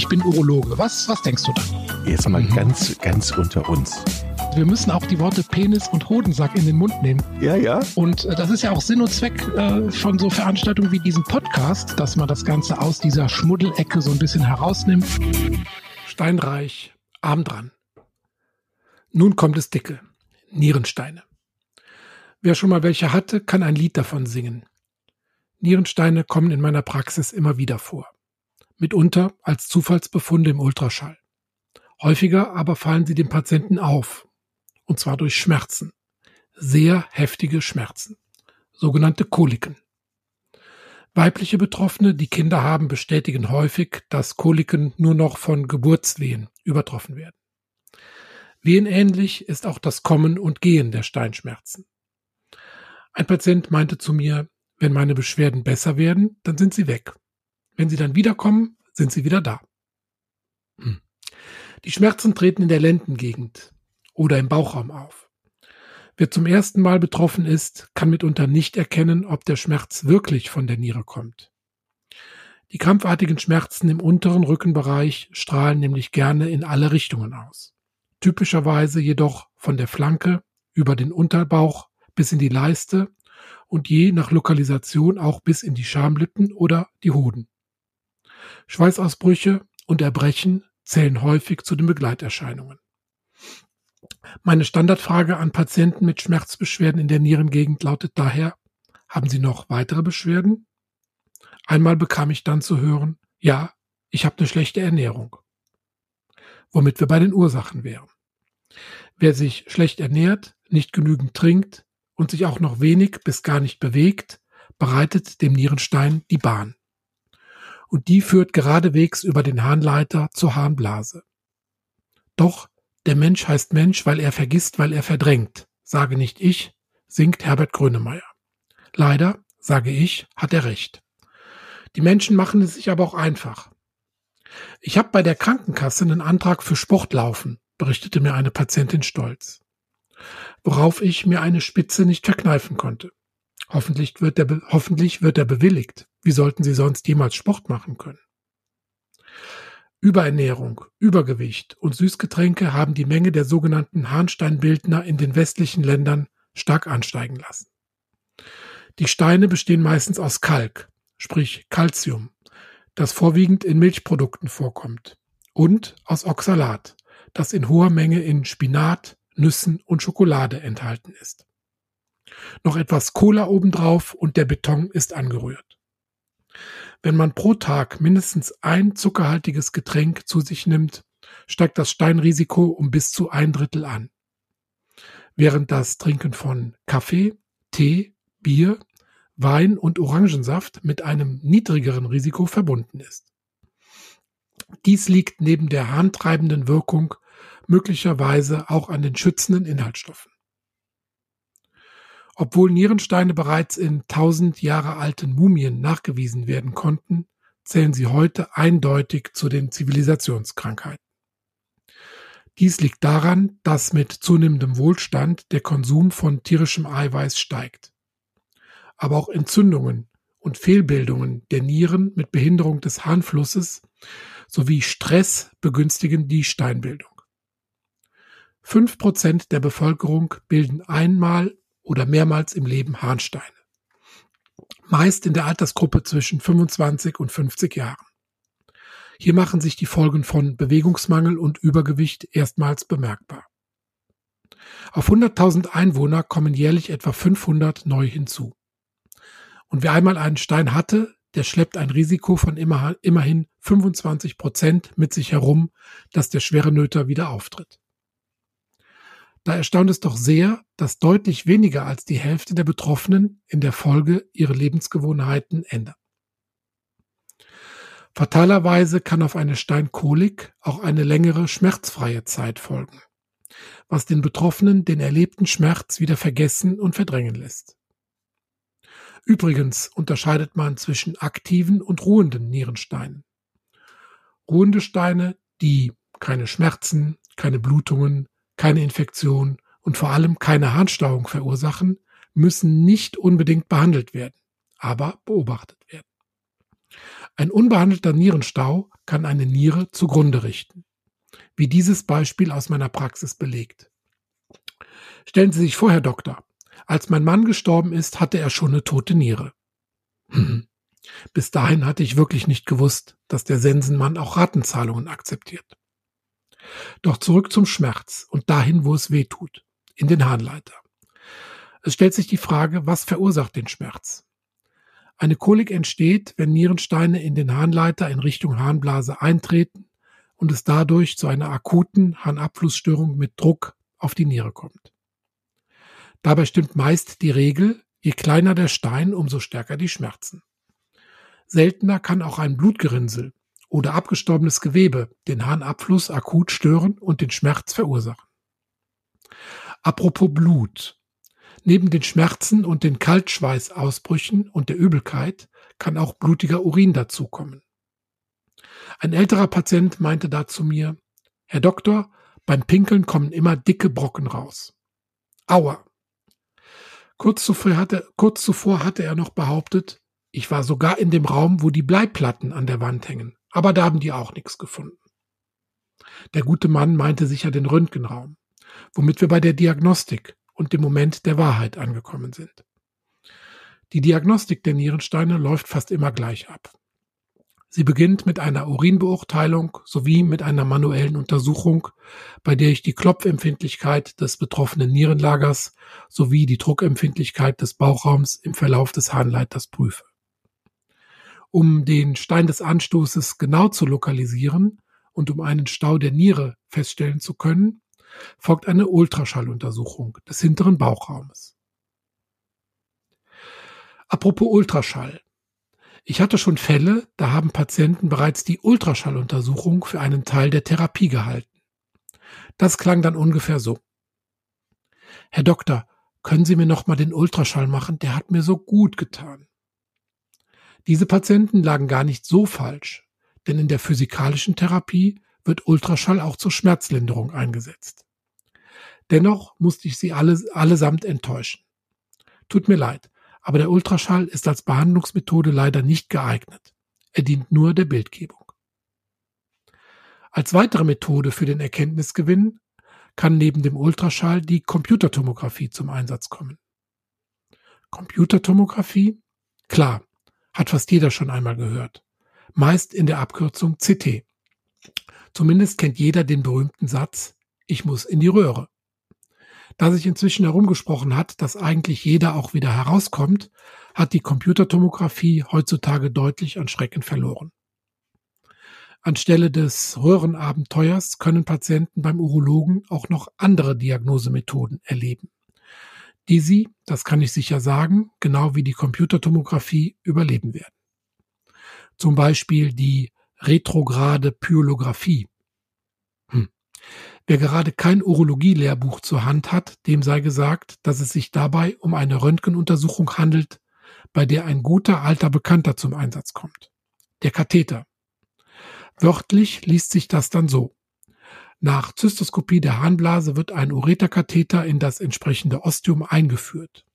ich bin Urologe. Was, was denkst du da? Jetzt mal mhm. ganz, ganz unter uns. Wir müssen auch die Worte Penis und Hodensack in den Mund nehmen. Ja, ja. Und äh, das ist ja auch Sinn und Zweck äh, von so Veranstaltungen wie diesem Podcast, dass man das Ganze aus dieser Schmuddelecke so ein bisschen herausnimmt. Steinreich, arm dran. Nun kommt es dicke. Nierensteine. Wer schon mal welche hatte, kann ein Lied davon singen. Nierensteine kommen in meiner Praxis immer wieder vor. Mitunter als Zufallsbefunde im Ultraschall. Häufiger aber fallen sie dem Patienten auf. Und zwar durch Schmerzen. Sehr heftige Schmerzen. Sogenannte Koliken. Weibliche Betroffene, die Kinder haben, bestätigen häufig, dass Koliken nur noch von Geburtswehen übertroffen werden. Wehenähnlich ist auch das Kommen und Gehen der Steinschmerzen. Ein Patient meinte zu mir, wenn meine Beschwerden besser werden, dann sind sie weg. Wenn sie dann wiederkommen, sind sie wieder da. Hm. Die Schmerzen treten in der Lendengegend oder im Bauchraum auf. Wer zum ersten Mal betroffen ist, kann mitunter nicht erkennen, ob der Schmerz wirklich von der Niere kommt. Die krampfartigen Schmerzen im unteren Rückenbereich strahlen nämlich gerne in alle Richtungen aus typischerweise jedoch von der Flanke über den Unterbauch bis in die Leiste und je nach Lokalisation auch bis in die Schamlippen oder die Hoden. Schweißausbrüche und Erbrechen zählen häufig zu den Begleiterscheinungen. Meine Standardfrage an Patienten mit Schmerzbeschwerden in der Nierengegend lautet daher, haben Sie noch weitere Beschwerden? Einmal bekam ich dann zu hören, ja, ich habe eine schlechte Ernährung womit wir bei den Ursachen wären. Wer sich schlecht ernährt, nicht genügend trinkt und sich auch noch wenig bis gar nicht bewegt, bereitet dem Nierenstein die Bahn. Und die führt geradewegs über den Harnleiter zur Harnblase. Doch der Mensch heißt Mensch, weil er vergisst, weil er verdrängt. Sage nicht ich, singt Herbert Grönemeyer. Leider, sage ich, hat er recht. Die Menschen machen es sich aber auch einfach. Ich habe bei der Krankenkasse einen Antrag für Sportlaufen, berichtete mir eine Patientin stolz. Worauf ich mir eine Spitze nicht verkneifen konnte. Hoffentlich wird er, hoffentlich wird er bewilligt. Wie sollten sie sonst jemals Sport machen können? Überernährung, Übergewicht und Süßgetränke haben die Menge der sogenannten Harnsteinbildner in den westlichen Ländern stark ansteigen lassen. Die Steine bestehen meistens aus Kalk, sprich Calcium, das vorwiegend in Milchprodukten vorkommt, und aus Oxalat, das in hoher Menge in Spinat, Nüssen und Schokolade enthalten ist. Noch etwas Cola obendrauf und der Beton ist angerührt. Wenn man pro Tag mindestens ein zuckerhaltiges Getränk zu sich nimmt, steigt das Steinrisiko um bis zu ein Drittel an. Während das Trinken von Kaffee, Tee, Bier Wein und Orangensaft mit einem niedrigeren Risiko verbunden ist. Dies liegt neben der harntreibenden Wirkung möglicherweise auch an den schützenden Inhaltsstoffen. Obwohl Nierensteine bereits in tausend Jahre alten Mumien nachgewiesen werden konnten, zählen sie heute eindeutig zu den Zivilisationskrankheiten. Dies liegt daran, dass mit zunehmendem Wohlstand der Konsum von tierischem Eiweiß steigt aber auch Entzündungen und Fehlbildungen der Nieren mit Behinderung des Harnflusses sowie Stress begünstigen die Steinbildung. Fünf Prozent der Bevölkerung bilden einmal oder mehrmals im Leben Harnsteine. Meist in der Altersgruppe zwischen 25 und 50 Jahren. Hier machen sich die Folgen von Bewegungsmangel und Übergewicht erstmals bemerkbar. Auf 100.000 Einwohner kommen jährlich etwa 500 neu hinzu. Und wer einmal einen Stein hatte, der schleppt ein Risiko von immer, immerhin 25 Prozent mit sich herum, dass der schwere Nöter wieder auftritt. Da erstaunt es doch sehr, dass deutlich weniger als die Hälfte der Betroffenen in der Folge ihre Lebensgewohnheiten ändern. Fatalerweise kann auf eine Steinkolik auch eine längere schmerzfreie Zeit folgen, was den Betroffenen den erlebten Schmerz wieder vergessen und verdrängen lässt. Übrigens unterscheidet man zwischen aktiven und ruhenden Nierensteinen. Ruhende Steine, die keine Schmerzen, keine Blutungen, keine Infektion und vor allem keine Harnstauung verursachen, müssen nicht unbedingt behandelt werden, aber beobachtet werden. Ein unbehandelter Nierenstau kann eine Niere zugrunde richten, wie dieses Beispiel aus meiner Praxis belegt. Stellen Sie sich vor, Herr Doktor, als mein Mann gestorben ist, hatte er schon eine tote Niere. Hm. Bis dahin hatte ich wirklich nicht gewusst, dass der Sensenmann auch Ratenzahlungen akzeptiert. Doch zurück zum Schmerz und dahin, wo es weh tut, in den Harnleiter. Es stellt sich die Frage, was verursacht den Schmerz? Eine Kolik entsteht, wenn Nierensteine in den Harnleiter in Richtung Harnblase eintreten und es dadurch zu einer akuten Harnabflussstörung mit Druck auf die Niere kommt. Dabei stimmt meist die Regel, je kleiner der Stein, umso stärker die Schmerzen. Seltener kann auch ein Blutgerinnsel oder abgestorbenes Gewebe den Harnabfluss akut stören und den Schmerz verursachen. Apropos Blut. Neben den Schmerzen und den Kaltschweißausbrüchen und der Übelkeit kann auch blutiger Urin dazukommen. Ein älterer Patient meinte da zu mir, Herr Doktor, beim Pinkeln kommen immer dicke Brocken raus. Aua. Kurz zuvor hatte, kurz zuvor hatte er noch behauptet, ich war sogar in dem Raum, wo die Bleiplatten an der Wand hängen, aber da haben die auch nichts gefunden. Der gute Mann meinte sicher den Röntgenraum, womit wir bei der Diagnostik und dem Moment der Wahrheit angekommen sind. Die Diagnostik der Nierensteine läuft fast immer gleich ab. Sie beginnt mit einer Urinbeurteilung sowie mit einer manuellen Untersuchung, bei der ich die Klopfempfindlichkeit des betroffenen Nierenlagers sowie die Druckempfindlichkeit des Bauchraums im Verlauf des Harnleiters prüfe. Um den Stein des Anstoßes genau zu lokalisieren und um einen Stau der Niere feststellen zu können, folgt eine Ultraschalluntersuchung des hinteren Bauchraumes. Apropos Ultraschall. Ich hatte schon Fälle, da haben Patienten bereits die Ultraschalluntersuchung für einen Teil der Therapie gehalten. Das klang dann ungefähr so. Herr Doktor, können Sie mir noch mal den Ultraschall machen? Der hat mir so gut getan. Diese Patienten lagen gar nicht so falsch, denn in der physikalischen Therapie wird Ultraschall auch zur Schmerzlinderung eingesetzt. Dennoch musste ich sie alle, allesamt enttäuschen. Tut mir leid, aber der Ultraschall ist als Behandlungsmethode leider nicht geeignet. Er dient nur der Bildgebung. Als weitere Methode für den Erkenntnisgewinn kann neben dem Ultraschall die Computertomographie zum Einsatz kommen. Computertomographie? Klar, hat fast jeder schon einmal gehört. Meist in der Abkürzung CT. Zumindest kennt jeder den berühmten Satz, ich muss in die Röhre. Da sich inzwischen herumgesprochen hat, dass eigentlich jeder auch wieder herauskommt, hat die Computertomographie heutzutage deutlich an Schrecken verloren. Anstelle des Röhrenabenteuers können Patienten beim Urologen auch noch andere Diagnosemethoden erleben, die sie, das kann ich sicher sagen, genau wie die Computertomographie überleben werden. Zum Beispiel die retrograde Pyolographie. Hm. Wer gerade kein Urologie-Lehrbuch zur Hand hat, dem sei gesagt, dass es sich dabei um eine Röntgenuntersuchung handelt, bei der ein guter alter Bekannter zum Einsatz kommt. Der Katheter. Wörtlich liest sich das dann so. Nach Zystoskopie der Harnblase wird ein Ureterkatheter in das entsprechende Ostium eingeführt.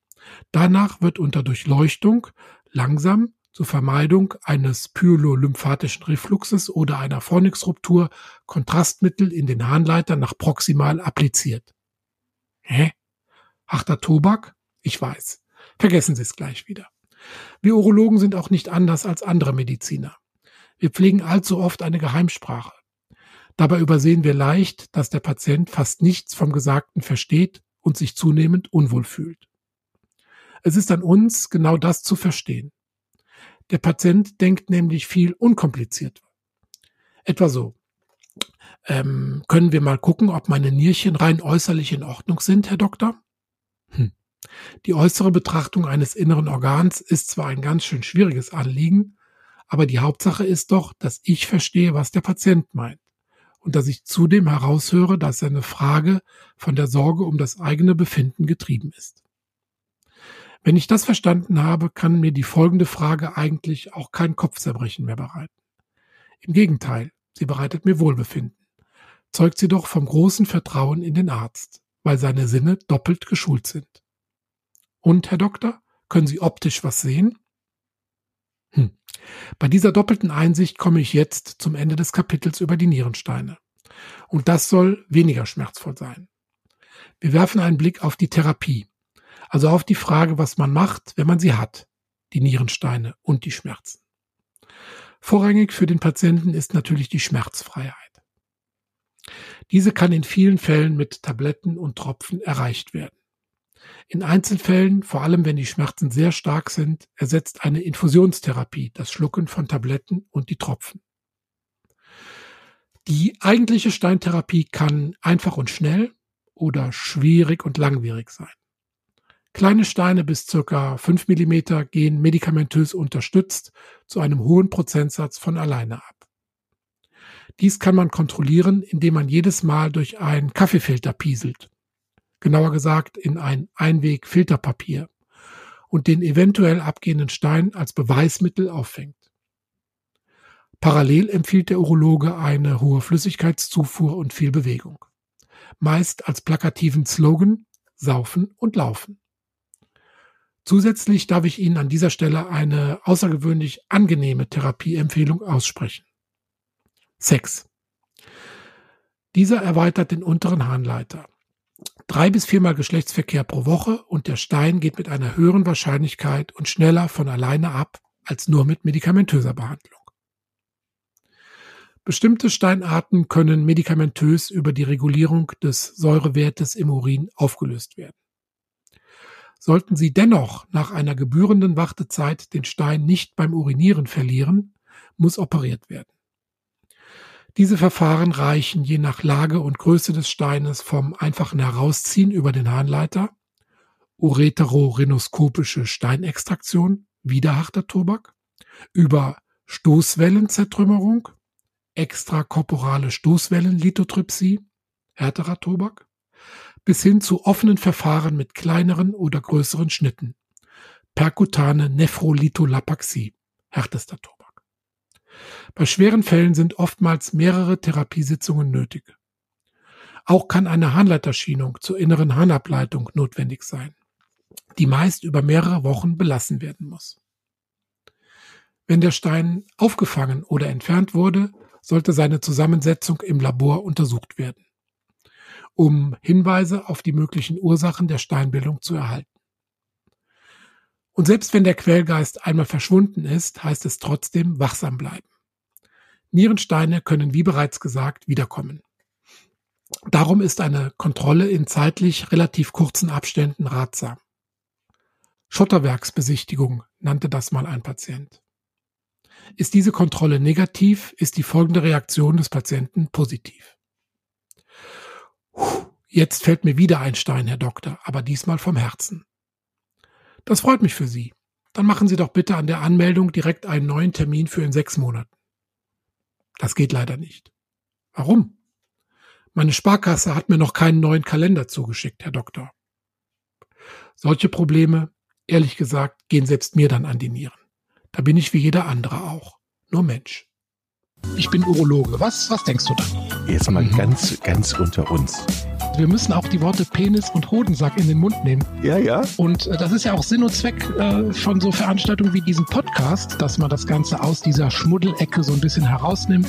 Danach wird unter Durchleuchtung langsam zur Vermeidung eines pyelolymphatischen Refluxes oder einer Fornixruptur Kontrastmittel in den Harnleiter nach proximal appliziert. Hä? Harter Tobak? Ich weiß. Vergessen Sie es gleich wieder. Wir Urologen sind auch nicht anders als andere Mediziner. Wir pflegen allzu oft eine Geheimsprache. Dabei übersehen wir leicht, dass der Patient fast nichts vom Gesagten versteht und sich zunehmend unwohl fühlt. Es ist an uns, genau das zu verstehen. Der Patient denkt nämlich viel unkompliziert. Etwa so. Ähm, können wir mal gucken, ob meine Nierchen rein äußerlich in Ordnung sind, Herr Doktor? Hm. Die äußere Betrachtung eines inneren Organs ist zwar ein ganz schön schwieriges Anliegen, aber die Hauptsache ist doch, dass ich verstehe, was der Patient meint und dass ich zudem heraushöre, dass seine Frage von der Sorge um das eigene Befinden getrieben ist. Wenn ich das verstanden habe, kann mir die folgende Frage eigentlich auch kein Kopfzerbrechen mehr bereiten. Im Gegenteil, sie bereitet mir Wohlbefinden. Zeugt sie doch vom großen Vertrauen in den Arzt, weil seine Sinne doppelt geschult sind. Und, Herr Doktor, können Sie optisch was sehen? Hm, Bei dieser doppelten Einsicht komme ich jetzt zum Ende des Kapitels über die Nierensteine. Und das soll weniger schmerzvoll sein. Wir werfen einen Blick auf die Therapie, also auf die Frage, was man macht, wenn man sie hat, die Nierensteine und die Schmerzen. Vorrangig für den Patienten ist natürlich die Schmerzfreiheit. Diese kann in vielen Fällen mit Tabletten und Tropfen erreicht werden. In Einzelfällen, vor allem wenn die Schmerzen sehr stark sind, ersetzt eine Infusionstherapie das Schlucken von Tabletten und die Tropfen. Die eigentliche Steintherapie kann einfach und schnell oder schwierig und langwierig sein. Kleine Steine bis circa 5 mm gehen medikamentös unterstützt zu einem hohen Prozentsatz von alleine ab. Dies kann man kontrollieren, indem man jedes Mal durch einen Kaffeefilter pieselt genauer gesagt in ein Einweg-Filterpapier und den eventuell abgehenden Stein als Beweismittel auffängt. Parallel empfiehlt der Urologe eine hohe Flüssigkeitszufuhr und viel Bewegung. Meist als plakativen Slogan Saufen und Laufen. Zusätzlich darf ich Ihnen an dieser Stelle eine außergewöhnlich angenehme Therapieempfehlung aussprechen. Sex. Dieser erweitert den unteren Harnleiter drei bis viermal Geschlechtsverkehr pro Woche und der Stein geht mit einer höheren Wahrscheinlichkeit und schneller von alleine ab als nur mit medikamentöser Behandlung. Bestimmte Steinarten können medikamentös über die Regulierung des Säurewertes im Urin aufgelöst werden. Sollten Sie dennoch nach einer gebührenden Wartezeit den Stein nicht beim Urinieren verlieren, muss operiert werden. Diese Verfahren reichen je nach Lage und Größe des Steines vom einfachen Herausziehen über den Harnleiter, ureterorhinoskopische Steinextraktion, wieder Tobak, über Stoßwellenzertrümmerung, extrakorporale Stoßwellenlithotrypsie, härterer Tobak, bis hin zu offenen Verfahren mit kleineren oder größeren Schnitten, perkutane Nephrolitholapaxie, härtester Tobak. Bei schweren Fällen sind oftmals mehrere Therapiesitzungen nötig. Auch kann eine Harnleiterschienung zur inneren Harnableitung notwendig sein, die meist über mehrere Wochen belassen werden muss. Wenn der Stein aufgefangen oder entfernt wurde, sollte seine Zusammensetzung im Labor untersucht werden, um Hinweise auf die möglichen Ursachen der Steinbildung zu erhalten. Und selbst wenn der Quellgeist einmal verschwunden ist, heißt es trotzdem wachsam bleiben. Nierensteine können, wie bereits gesagt, wiederkommen. Darum ist eine Kontrolle in zeitlich relativ kurzen Abständen ratsam. Schotterwerksbesichtigung nannte das mal ein Patient. Ist diese Kontrolle negativ, ist die folgende Reaktion des Patienten positiv. Jetzt fällt mir wieder ein Stein, Herr Doktor, aber diesmal vom Herzen. Das freut mich für Sie. Dann machen Sie doch bitte an der Anmeldung direkt einen neuen Termin für in sechs Monaten. Das geht leider nicht. Warum? Meine Sparkasse hat mir noch keinen neuen Kalender zugeschickt, Herr Doktor. Solche Probleme, ehrlich gesagt, gehen selbst mir dann an die Nieren. Da bin ich wie jeder andere auch. Nur Mensch. Ich bin Urologe. Was, was denkst du da? Jetzt mal mhm. ganz, ganz unter uns. Wir müssen auch die Worte Penis und Hodensack in den Mund nehmen. Ja, ja. Und äh, das ist ja auch Sinn und Zweck äh, von so Veranstaltungen wie diesem Podcast, dass man das Ganze aus dieser Schmuddelecke so ein bisschen herausnimmt.